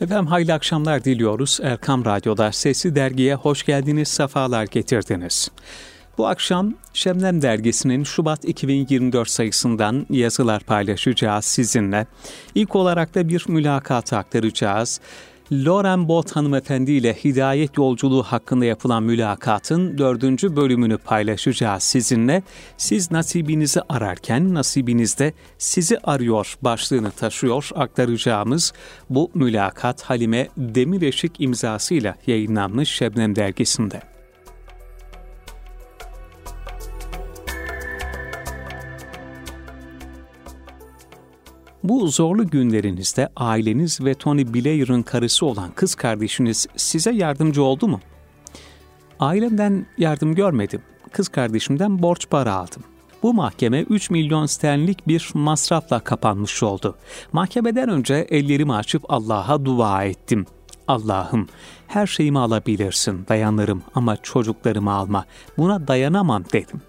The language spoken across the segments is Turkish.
Efendim hayırlı akşamlar diliyoruz. Erkam Radyo'da Sesli Dergi'ye hoş geldiniz, sefalar getirdiniz. Bu akşam Şemlem Dergisi'nin Şubat 2024 sayısından yazılar paylaşacağız sizinle. İlk olarak da bir mülakat aktaracağız. Loren Bot hanımefendi ile hidayet yolculuğu hakkında yapılan mülakatın dördüncü bölümünü paylaşacağız sizinle. Siz nasibinizi ararken nasibinizde sizi arıyor başlığını taşıyor aktaracağımız bu mülakat Halime Demireşik imzasıyla yayınlanmış Şebnem dergisinde. Bu zorlu günlerinizde aileniz ve Tony Blair'ın karısı olan kız kardeşiniz size yardımcı oldu mu? Ailemden yardım görmedim. Kız kardeşimden borç para aldım. Bu mahkeme 3 milyon sterlinlik bir masrafla kapanmış oldu. Mahkemeden önce ellerimi açıp Allah'a dua ettim. Allah'ım her şeyimi alabilirsin, dayanırım ama çocuklarımı alma. Buna dayanamam dedim.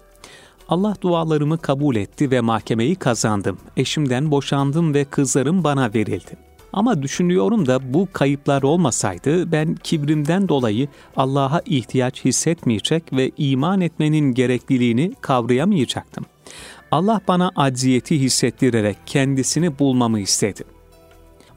Allah dualarımı kabul etti ve mahkemeyi kazandım. Eşimden boşandım ve kızlarım bana verildi. Ama düşünüyorum da bu kayıplar olmasaydı ben kibrimden dolayı Allah'a ihtiyaç hissetmeyecek ve iman etmenin gerekliliğini kavrayamayacaktım. Allah bana acziyeti hissettirerek kendisini bulmamı istedi.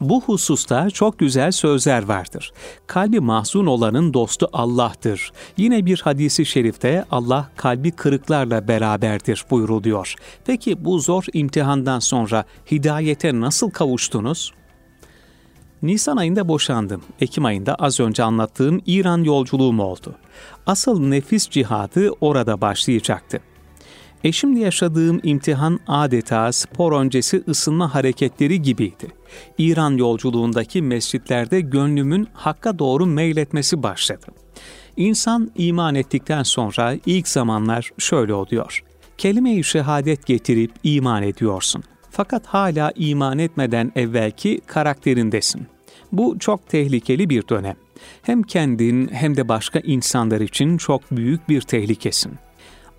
Bu hususta çok güzel sözler vardır. Kalbi mahzun olanın dostu Allah'tır. Yine bir hadisi şerifte Allah kalbi kırıklarla beraberdir buyruluyor. Peki bu zor imtihandan sonra hidayete nasıl kavuştunuz? Nisan ayında boşandım. Ekim ayında az önce anlattığım İran yolculuğum oldu. Asıl nefis cihadı orada başlayacaktı. Eşimle yaşadığım imtihan adeta spor öncesi ısınma hareketleri gibiydi. İran yolculuğundaki mescitlerde gönlümün hakka doğru meyletmesi başladı. İnsan iman ettikten sonra ilk zamanlar şöyle oluyor. Kelime-i şehadet getirip iman ediyorsun. Fakat hala iman etmeden evvelki karakterindesin. Bu çok tehlikeli bir dönem. Hem kendin hem de başka insanlar için çok büyük bir tehlikesin.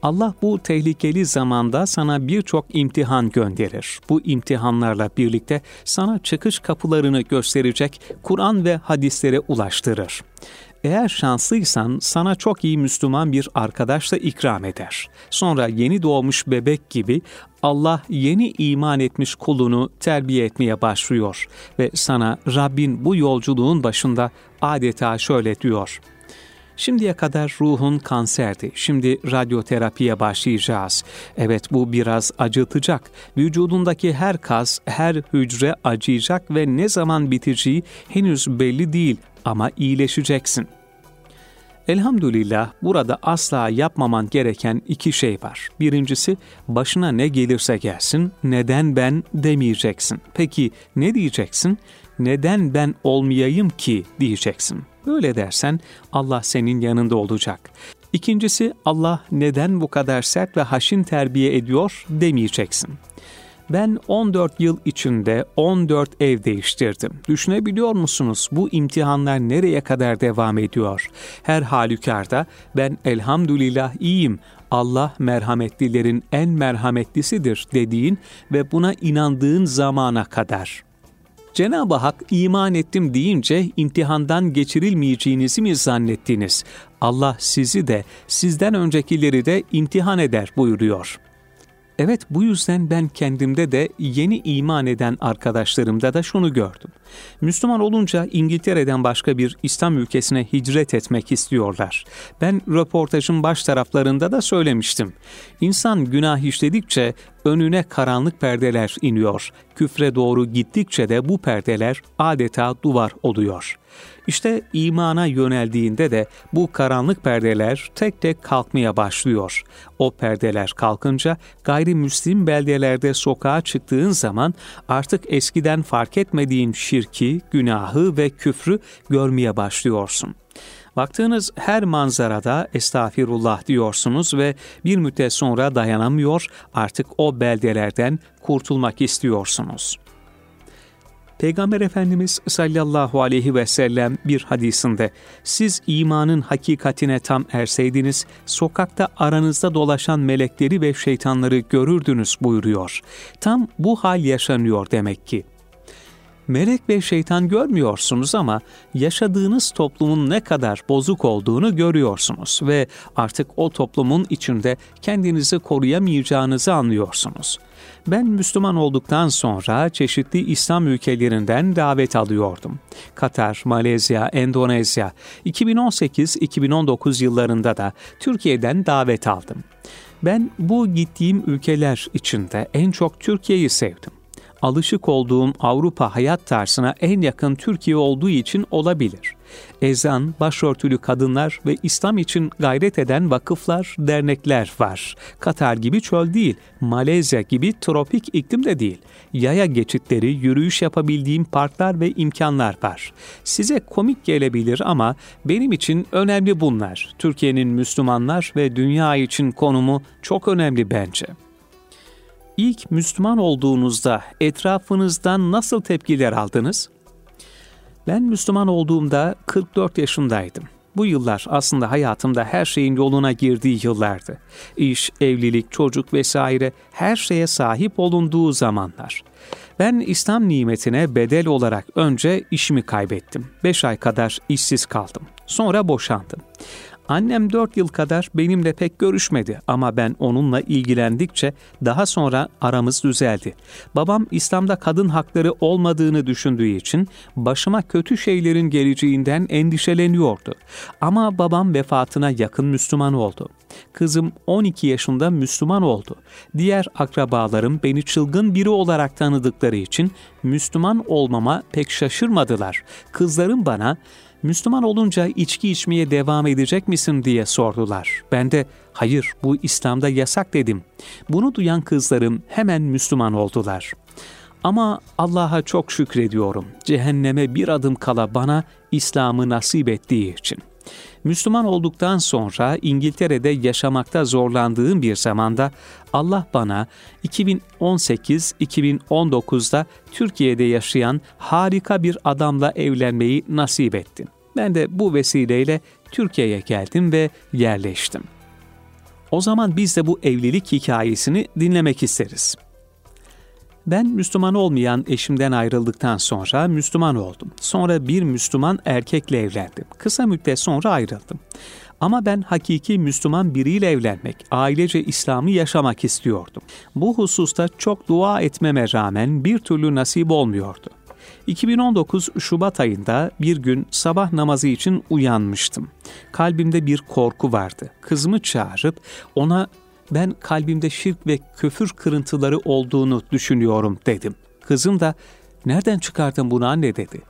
Allah bu tehlikeli zamanda sana birçok imtihan gönderir. Bu imtihanlarla birlikte sana çıkış kapılarını gösterecek Kur'an ve hadislere ulaştırır. Eğer şanslıysan sana çok iyi Müslüman bir arkadaş da ikram eder. Sonra yeni doğmuş bebek gibi Allah yeni iman etmiş kulunu terbiye etmeye başlıyor ve sana Rabbin bu yolculuğun başında adeta şöyle diyor. Şimdiye kadar ruhun kanserdi. Şimdi radyoterapiye başlayacağız. Evet bu biraz acıtacak. Vücudundaki her kas, her hücre acıyacak ve ne zaman biteceği henüz belli değil ama iyileşeceksin. Elhamdülillah burada asla yapmaman gereken iki şey var. Birincisi başına ne gelirse gelsin neden ben demeyeceksin. Peki ne diyeceksin? Neden ben olmayayım ki diyeceksin. Böyle dersen Allah senin yanında olacak. İkincisi Allah neden bu kadar sert ve haşin terbiye ediyor demeyeceksin. Ben 14 yıl içinde 14 ev değiştirdim. Düşünebiliyor musunuz bu imtihanlar nereye kadar devam ediyor? Her halükarda ben elhamdülillah iyiyim, Allah merhametlilerin en merhametlisidir dediğin ve buna inandığın zamana kadar. Cenab-ı Hak iman ettim deyince imtihandan geçirilmeyeceğinizi mi zannettiniz? Allah sizi de sizden öncekileri de imtihan eder buyuruyor. Evet bu yüzden ben kendimde de yeni iman eden arkadaşlarımda da şunu gördüm. Müslüman olunca İngiltere'den başka bir İslam ülkesine hicret etmek istiyorlar. Ben röportajın baş taraflarında da söylemiştim. İnsan günah işledikçe önüne karanlık perdeler iniyor. Küfre doğru gittikçe de bu perdeler adeta duvar oluyor. İşte imana yöneldiğinde de bu karanlık perdeler tek tek kalkmaya başlıyor. O perdeler kalkınca gayrimüslim beldelerde sokağa çıktığın zaman artık eskiden fark etmediğin şirki, günahı ve küfrü görmeye başlıyorsun. Baktığınız her manzarada estağfirullah diyorsunuz ve bir müddet sonra dayanamıyor artık o beldelerden kurtulmak istiyorsunuz. Peygamber Efendimiz sallallahu aleyhi ve sellem bir hadisinde siz imanın hakikatine tam erseydiniz sokakta aranızda dolaşan melekleri ve şeytanları görürdünüz buyuruyor. Tam bu hal yaşanıyor demek ki. Melek ve şeytan görmüyorsunuz ama yaşadığınız toplumun ne kadar bozuk olduğunu görüyorsunuz ve artık o toplumun içinde kendinizi koruyamayacağınızı anlıyorsunuz. Ben Müslüman olduktan sonra çeşitli İslam ülkelerinden davet alıyordum. Katar, Malezya, Endonezya, 2018-2019 yıllarında da Türkiye'den davet aldım. Ben bu gittiğim ülkeler içinde en çok Türkiye'yi sevdim alışık olduğum Avrupa hayat tarzına en yakın Türkiye olduğu için olabilir. Ezan, başörtülü kadınlar ve İslam için gayret eden vakıflar, dernekler var. Katar gibi çöl değil, Malezya gibi tropik iklim de değil. Yaya geçitleri, yürüyüş yapabildiğim parklar ve imkanlar var. Size komik gelebilir ama benim için önemli bunlar. Türkiye'nin Müslümanlar ve dünya için konumu çok önemli bence.'' İlk Müslüman olduğunuzda etrafınızdan nasıl tepkiler aldınız? Ben Müslüman olduğumda 44 yaşındaydım. Bu yıllar aslında hayatımda her şeyin yoluna girdiği yıllardı. İş, evlilik, çocuk vesaire her şeye sahip olunduğu zamanlar. Ben İslam nimetine bedel olarak önce işimi kaybettim. 5 ay kadar işsiz kaldım. Sonra boşandım. Annem dört yıl kadar benimle pek görüşmedi ama ben onunla ilgilendikçe daha sonra aramız düzeldi. Babam İslam'da kadın hakları olmadığını düşündüğü için başıma kötü şeylerin geleceğinden endişeleniyordu. Ama babam vefatına yakın Müslüman oldu. Kızım 12 yaşında Müslüman oldu. Diğer akrabalarım beni çılgın biri olarak tanıdıkları için Müslüman olmama pek şaşırmadılar. Kızlarım bana Müslüman olunca içki içmeye devam edecek misin diye sordular. Ben de hayır bu İslam'da yasak dedim. Bunu duyan kızlarım hemen Müslüman oldular. Ama Allah'a çok şükrediyorum. Cehenneme bir adım kala bana İslam'ı nasip ettiği için.'' Müslüman olduktan sonra İngiltere'de yaşamakta zorlandığım bir zamanda Allah bana 2018-2019'da Türkiye'de yaşayan harika bir adamla evlenmeyi nasip etti. Ben de bu vesileyle Türkiye'ye geldim ve yerleştim. O zaman biz de bu evlilik hikayesini dinlemek isteriz. Ben Müslüman olmayan eşimden ayrıldıktan sonra Müslüman oldum. Sonra bir Müslüman erkekle evlendim. Kısa müddet sonra ayrıldım. Ama ben hakiki Müslüman biriyle evlenmek, ailece İslam'ı yaşamak istiyordum. Bu hususta çok dua etmeme rağmen bir türlü nasip olmuyordu. 2019 Şubat ayında bir gün sabah namazı için uyanmıştım. Kalbimde bir korku vardı. Kızımı çağırıp ona ben kalbimde şirk ve küfür kırıntıları olduğunu düşünüyorum dedim. Kızım da nereden çıkardın bunu anne dedi.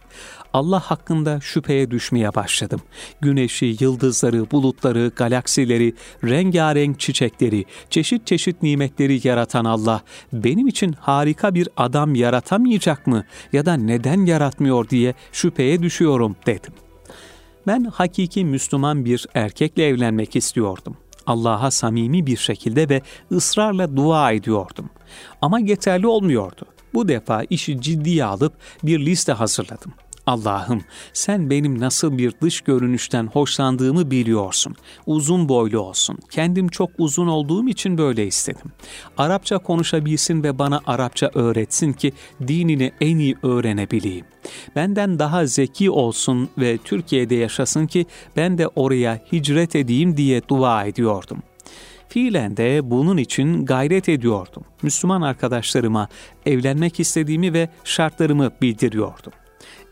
Allah hakkında şüpheye düşmeye başladım. Güneşi, yıldızları, bulutları, galaksileri, rengarenk çiçekleri, çeşit çeşit nimetleri yaratan Allah benim için harika bir adam yaratamayacak mı ya da neden yaratmıyor diye şüpheye düşüyorum dedim. Ben hakiki Müslüman bir erkekle evlenmek istiyordum. Allah'a samimi bir şekilde ve ısrarla dua ediyordum. Ama yeterli olmuyordu. Bu defa işi ciddiye alıp bir liste hazırladım. Allah'ım sen benim nasıl bir dış görünüşten hoşlandığımı biliyorsun. Uzun boylu olsun. Kendim çok uzun olduğum için böyle istedim. Arapça konuşabilsin ve bana Arapça öğretsin ki dinini en iyi öğrenebileyim. Benden daha zeki olsun ve Türkiye'de yaşasın ki ben de oraya hicret edeyim diye dua ediyordum. Fiilen de bunun için gayret ediyordum. Müslüman arkadaşlarıma evlenmek istediğimi ve şartlarımı bildiriyordum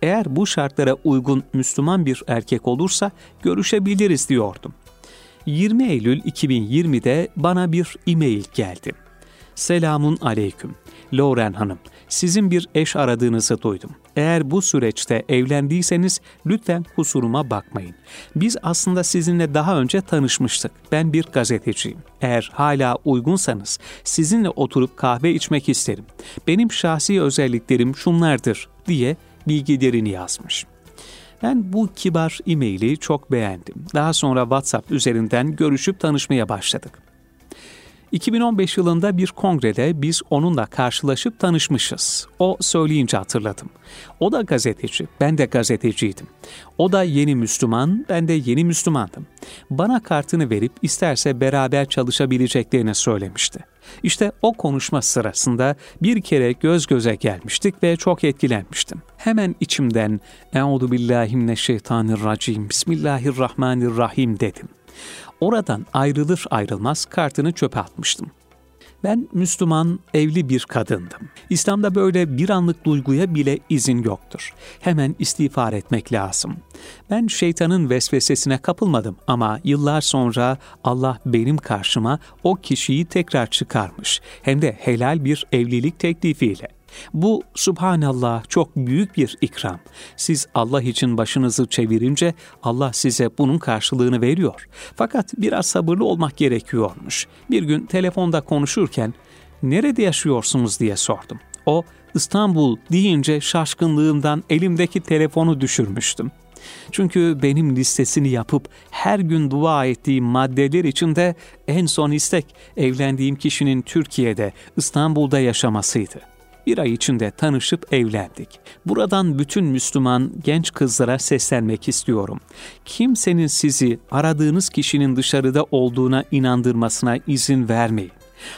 eğer bu şartlara uygun Müslüman bir erkek olursa görüşebiliriz diyordum. 20 Eylül 2020'de bana bir e-mail geldi. Selamun aleyküm. Lauren Hanım, sizin bir eş aradığınızı duydum. Eğer bu süreçte evlendiyseniz lütfen kusuruma bakmayın. Biz aslında sizinle daha önce tanışmıştık. Ben bir gazeteciyim. Eğer hala uygunsanız sizinle oturup kahve içmek isterim. Benim şahsi özelliklerim şunlardır diye bilgilerini yazmış. Ben bu kibar e-maili çok beğendim. Daha sonra WhatsApp üzerinden görüşüp tanışmaya başladık. 2015 yılında bir kongrede biz onunla karşılaşıp tanışmışız. O söyleyince hatırladım. O da gazeteci, ben de gazeteciydim. O da yeni Müslüman, ben de yeni Müslümandım. Bana kartını verip isterse beraber çalışabileceklerini söylemişti. İşte o konuşma sırasında bir kere göz göze gelmiştik ve çok etkilenmiştim. Hemen içimden "Euzu billahi mineşşeytanirracim. Bismillahirrahmanirrahim." dedim. Oradan ayrılır ayrılmaz kartını çöpe atmıştım. Ben Müslüman, evli bir kadındım. İslam'da böyle bir anlık duyguya bile izin yoktur. Hemen istiğfar etmek lazım. Ben şeytanın vesvesesine kapılmadım ama yıllar sonra Allah benim karşıma o kişiyi tekrar çıkarmış. Hem de helal bir evlilik teklifiyle. Bu subhanallah çok büyük bir ikram. Siz Allah için başınızı çevirince Allah size bunun karşılığını veriyor. Fakat biraz sabırlı olmak gerekiyormuş. Bir gün telefonda konuşurken nerede yaşıyorsunuz diye sordum. O İstanbul deyince şaşkınlığımdan elimdeki telefonu düşürmüştüm. Çünkü benim listesini yapıp her gün dua ettiğim maddeler içinde en son istek evlendiğim kişinin Türkiye'de, İstanbul'da yaşamasıydı bir ay içinde tanışıp evlendik. Buradan bütün Müslüman genç kızlara seslenmek istiyorum. Kimsenin sizi aradığınız kişinin dışarıda olduğuna inandırmasına izin vermeyin.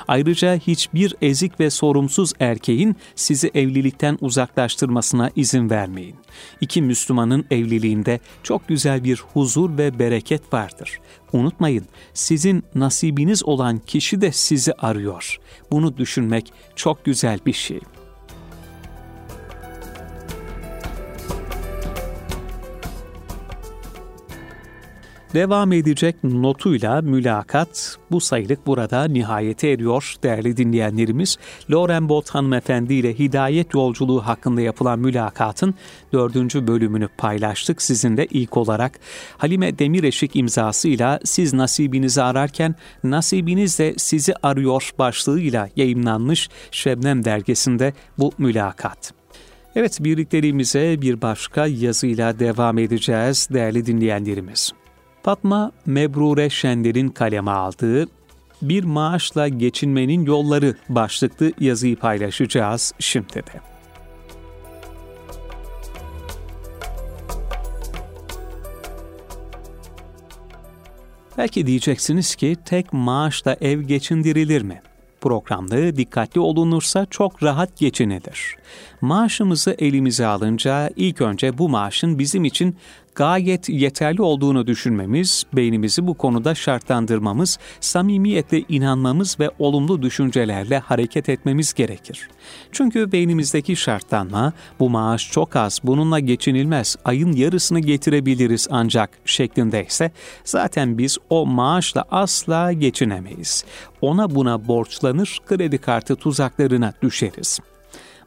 Ayrıca hiçbir ezik ve sorumsuz erkeğin sizi evlilikten uzaklaştırmasına izin vermeyin. İki Müslümanın evliliğinde çok güzel bir huzur ve bereket vardır. Unutmayın, sizin nasibiniz olan kişi de sizi arıyor. Bunu düşünmek çok güzel bir şey. Devam edecek notuyla mülakat bu sayılık burada nihayete eriyor değerli dinleyenlerimiz. Lauren Bot hanımefendi ile hidayet yolculuğu hakkında yapılan mülakatın dördüncü bölümünü paylaştık. Sizin de ilk olarak Halime Demireşik imzasıyla siz nasibinizi ararken nasibiniz de sizi arıyor başlığıyla yayınlanmış Şebnem dergisinde bu mülakat. Evet birlikteliğimize bir başka yazıyla devam edeceğiz değerli dinleyenlerimiz. Fatma Mebrure Şender'in kaleme aldığı Bir Maaşla Geçinmenin Yolları başlıklı yazıyı paylaşacağız şimdi de. Belki diyeceksiniz ki tek maaşla ev geçindirilir mi? Programda dikkatli olunursa çok rahat geçinilir. Maaşımızı elimize alınca ilk önce bu maaşın bizim için gayet yeterli olduğunu düşünmemiz, beynimizi bu konuda şartlandırmamız, samimiyetle inanmamız ve olumlu düşüncelerle hareket etmemiz gerekir. Çünkü beynimizdeki şartlanma, bu maaş çok az, bununla geçinilmez, ayın yarısını getirebiliriz ancak şeklindeyse, zaten biz o maaşla asla geçinemeyiz. Ona buna borçlanır, kredi kartı tuzaklarına düşeriz.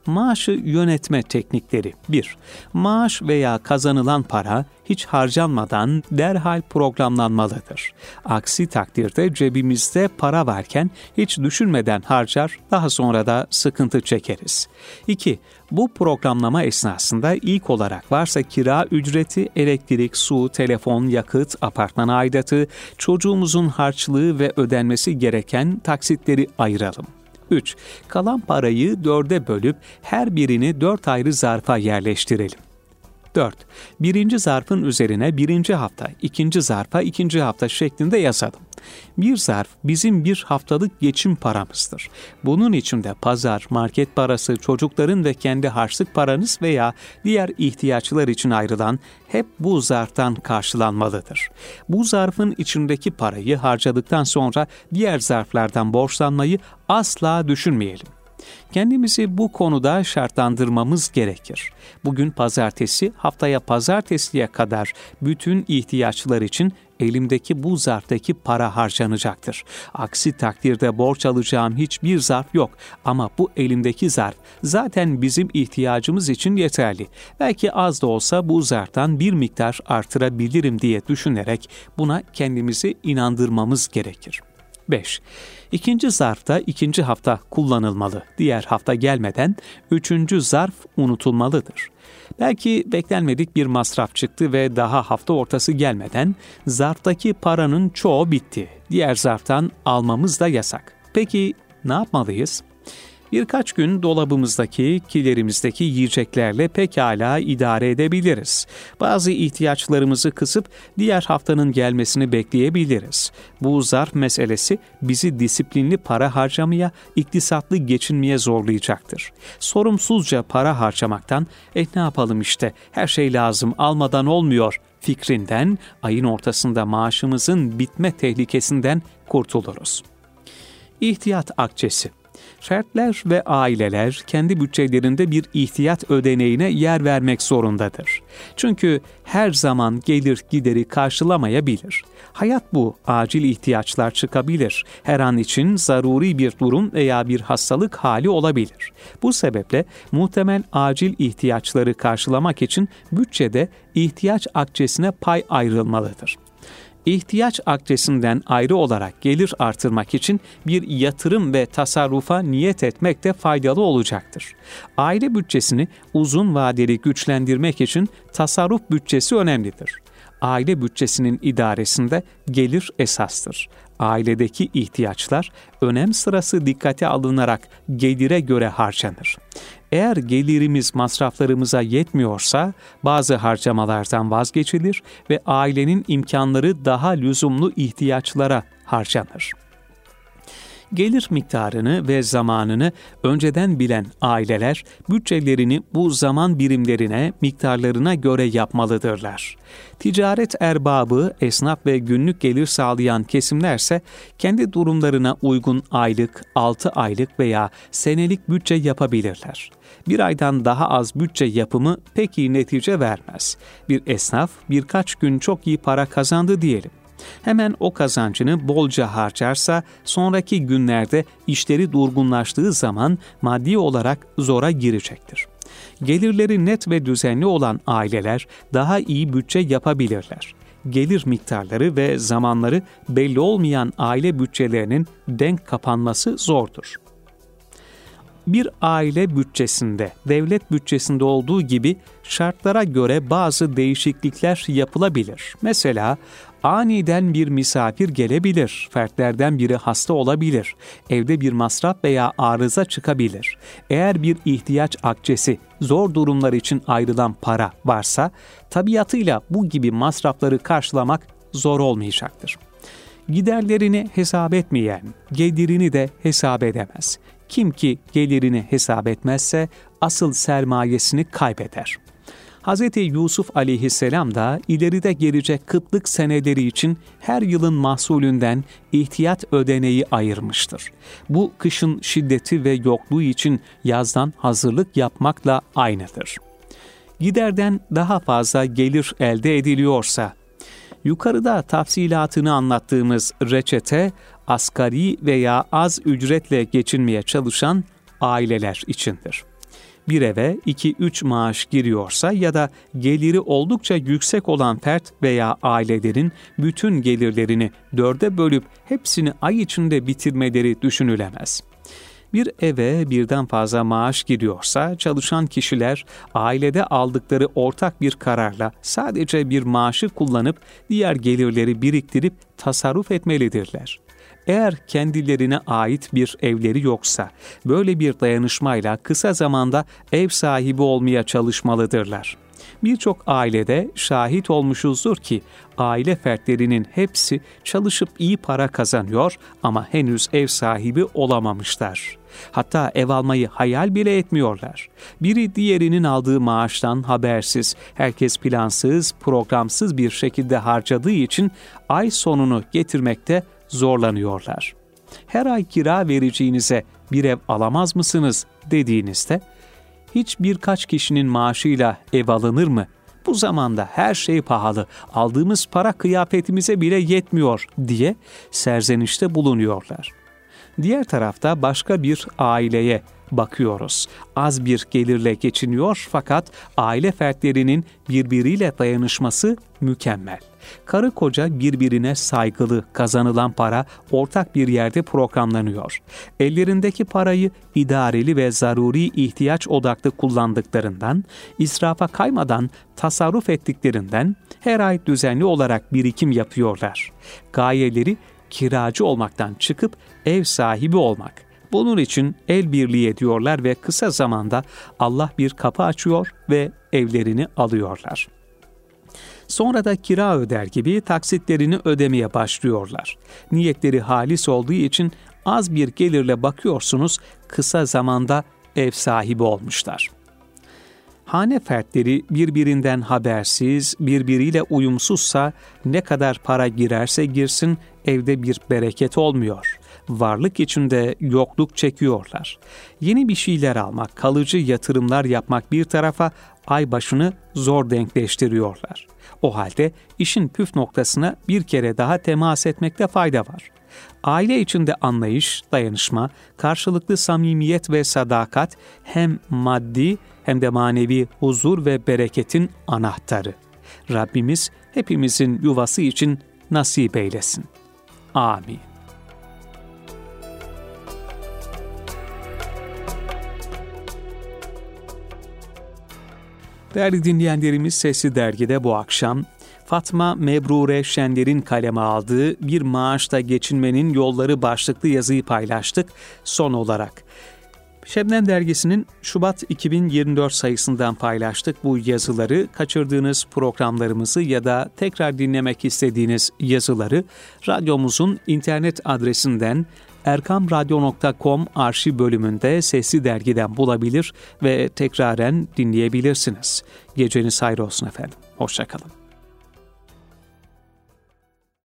Maaşı yönetme teknikleri 1. Maaş veya kazanılan para hiç harcanmadan derhal programlanmalıdır. Aksi takdirde cebimizde para varken hiç düşünmeden harcar, daha sonra da sıkıntı çekeriz. 2. Bu programlama esnasında ilk olarak varsa kira ücreti, elektrik, su, telefon, yakıt, apartman aidatı, çocuğumuzun harçlığı ve ödenmesi gereken taksitleri ayıralım. 3. Kalan parayı dörde bölüp her birini dört ayrı zarfa yerleştirelim. 4. Birinci zarfın üzerine birinci hafta, ikinci zarfa ikinci hafta şeklinde yazalım. Bir zarf bizim bir haftalık geçim paramızdır. Bunun içinde pazar, market parası, çocukların ve kendi harçlık paranız veya diğer ihtiyaçlar için ayrılan hep bu zarftan karşılanmalıdır. Bu zarfın içindeki parayı harcadıktan sonra diğer zarflardan borçlanmayı asla düşünmeyelim. Kendimizi bu konuda şartlandırmamız gerekir. Bugün pazartesi, haftaya pazartesiye kadar bütün ihtiyaçlar için elimdeki bu zarftaki para harcanacaktır. Aksi takdirde borç alacağım hiçbir zarf yok ama bu elimdeki zarf zaten bizim ihtiyacımız için yeterli. Belki az da olsa bu zarftan bir miktar artırabilirim diye düşünerek buna kendimizi inandırmamız gerekir. 5. İkinci zarfta ikinci hafta kullanılmalı. Diğer hafta gelmeden üçüncü zarf unutulmalıdır. Belki beklenmedik bir masraf çıktı ve daha hafta ortası gelmeden zarftaki paranın çoğu bitti. Diğer zarftan almamız da yasak. Peki ne yapmalıyız? Birkaç gün dolabımızdaki, kilerimizdeki yiyeceklerle pekala idare edebiliriz. Bazı ihtiyaçlarımızı kısıp diğer haftanın gelmesini bekleyebiliriz. Bu zarf meselesi bizi disiplinli para harcamaya, iktisatlı geçinmeye zorlayacaktır. Sorumsuzca para harcamaktan, eh ne yapalım işte, her şey lazım, almadan olmuyor fikrinden, ayın ortasında maaşımızın bitme tehlikesinden kurtuluruz. İhtiyat akçesi Fertler ve aileler kendi bütçelerinde bir ihtiyat ödeneğine yer vermek zorundadır. Çünkü her zaman gelir gideri karşılamayabilir. Hayat bu, acil ihtiyaçlar çıkabilir. Her an için zaruri bir durum veya bir hastalık hali olabilir. Bu sebeple muhtemel acil ihtiyaçları karşılamak için bütçede ihtiyaç akçesine pay ayrılmalıdır ihtiyaç akçesinden ayrı olarak gelir artırmak için bir yatırım ve tasarrufa niyet etmek de faydalı olacaktır. Aile bütçesini uzun vadeli güçlendirmek için tasarruf bütçesi önemlidir. Aile bütçesinin idaresinde gelir esastır. Ailedeki ihtiyaçlar önem sırası dikkate alınarak gelire göre harcanır. Eğer gelirimiz masraflarımıza yetmiyorsa bazı harcamalardan vazgeçilir ve ailenin imkanları daha lüzumlu ihtiyaçlara harcanır gelir miktarını ve zamanını önceden bilen aileler bütçelerini bu zaman birimlerine, miktarlarına göre yapmalıdırlar. Ticaret erbabı, esnaf ve günlük gelir sağlayan kesimlerse kendi durumlarına uygun aylık, 6 aylık veya senelik bütçe yapabilirler. Bir aydan daha az bütçe yapımı pek iyi netice vermez. Bir esnaf birkaç gün çok iyi para kazandı diyelim hemen o kazancını bolca harcarsa sonraki günlerde işleri durgunlaştığı zaman maddi olarak zora girecektir. Gelirleri net ve düzenli olan aileler daha iyi bütçe yapabilirler. Gelir miktarları ve zamanları belli olmayan aile bütçelerinin denk kapanması zordur bir aile bütçesinde, devlet bütçesinde olduğu gibi şartlara göre bazı değişiklikler yapılabilir. Mesela Aniden bir misafir gelebilir, fertlerden biri hasta olabilir, evde bir masraf veya arıza çıkabilir. Eğer bir ihtiyaç akçesi, zor durumlar için ayrılan para varsa, tabiatıyla bu gibi masrafları karşılamak zor olmayacaktır. Giderlerini hesap etmeyen, gelirini de hesap edemez. Kim ki gelirini hesap etmezse asıl sermayesini kaybeder.'' Hz. Yusuf aleyhisselam da ileride gelecek kıtlık seneleri için her yılın mahsulünden ihtiyat ödeneği ayırmıştır. Bu kışın şiddeti ve yokluğu için yazdan hazırlık yapmakla aynıdır. Giderden daha fazla gelir elde ediliyorsa, yukarıda tafsilatını anlattığımız reçete, asgari veya az ücretle geçinmeye çalışan aileler içindir bir eve 2-3 maaş giriyorsa ya da geliri oldukça yüksek olan fert veya ailelerin bütün gelirlerini dörde bölüp hepsini ay içinde bitirmeleri düşünülemez. Bir eve birden fazla maaş giriyorsa çalışan kişiler ailede aldıkları ortak bir kararla sadece bir maaşı kullanıp diğer gelirleri biriktirip tasarruf etmelidirler. Eğer kendilerine ait bir evleri yoksa, böyle bir dayanışmayla kısa zamanda ev sahibi olmaya çalışmalıdırlar. Birçok ailede şahit olmuşuzdur ki aile fertlerinin hepsi çalışıp iyi para kazanıyor ama henüz ev sahibi olamamışlar. Hatta ev almayı hayal bile etmiyorlar. Biri diğerinin aldığı maaştan habersiz, herkes plansız, programsız bir şekilde harcadığı için ay sonunu getirmekte zorlanıyorlar. Her ay kira vereceğinize bir ev alamaz mısınız dediğinizde, hiç birkaç kişinin maaşıyla ev alınır mı? Bu zamanda her şey pahalı, aldığımız para kıyafetimize bile yetmiyor diye serzenişte bulunuyorlar. Diğer tarafta başka bir aileye bakıyoruz. Az bir gelirle geçiniyor fakat aile fertlerinin birbiriyle dayanışması mükemmel. Karı koca birbirine saygılı, kazanılan para ortak bir yerde programlanıyor. Ellerindeki parayı idareli ve zaruri ihtiyaç odaklı kullandıklarından, israfa kaymadan tasarruf ettiklerinden her ay düzenli olarak birikim yapıyorlar. Gayeleri kiracı olmaktan çıkıp ev sahibi olmak. Bunun için el birliği ediyorlar ve kısa zamanda Allah bir kapı açıyor ve evlerini alıyorlar. Sonra da kira öder gibi taksitlerini ödemeye başlıyorlar. Niyetleri halis olduğu için az bir gelirle bakıyorsunuz kısa zamanda ev sahibi olmuşlar. Hane fertleri birbirinden habersiz, birbiriyle uyumsuzsa ne kadar para girerse girsin evde bir bereket olmuyor. Varlık içinde yokluk çekiyorlar. Yeni bir şeyler almak, kalıcı yatırımlar yapmak bir tarafa ay başını zor denkleştiriyorlar. O halde işin püf noktasına bir kere daha temas etmekte fayda var. Aile içinde anlayış, dayanışma, karşılıklı samimiyet ve sadakat hem maddi hem de manevi huzur ve bereketin anahtarı. Rabbimiz hepimizin yuvası için nasip eylesin. Amin. Değerli dinleyenlerimiz Sesli Dergi'de bu akşam Fatma Mebrure Şender'in kaleme aldığı Bir Maaşta Geçinmenin Yolları başlıklı yazıyı paylaştık son olarak. Şebnem Dergisi'nin Şubat 2024 sayısından paylaştık bu yazıları. Kaçırdığınız programlarımızı ya da tekrar dinlemek istediğiniz yazıları radyomuzun internet adresinden erkamradyo.com arşiv bölümünde sesli dergiden bulabilir ve tekraren dinleyebilirsiniz. Geceniz hayır olsun efendim. Hoşçakalın.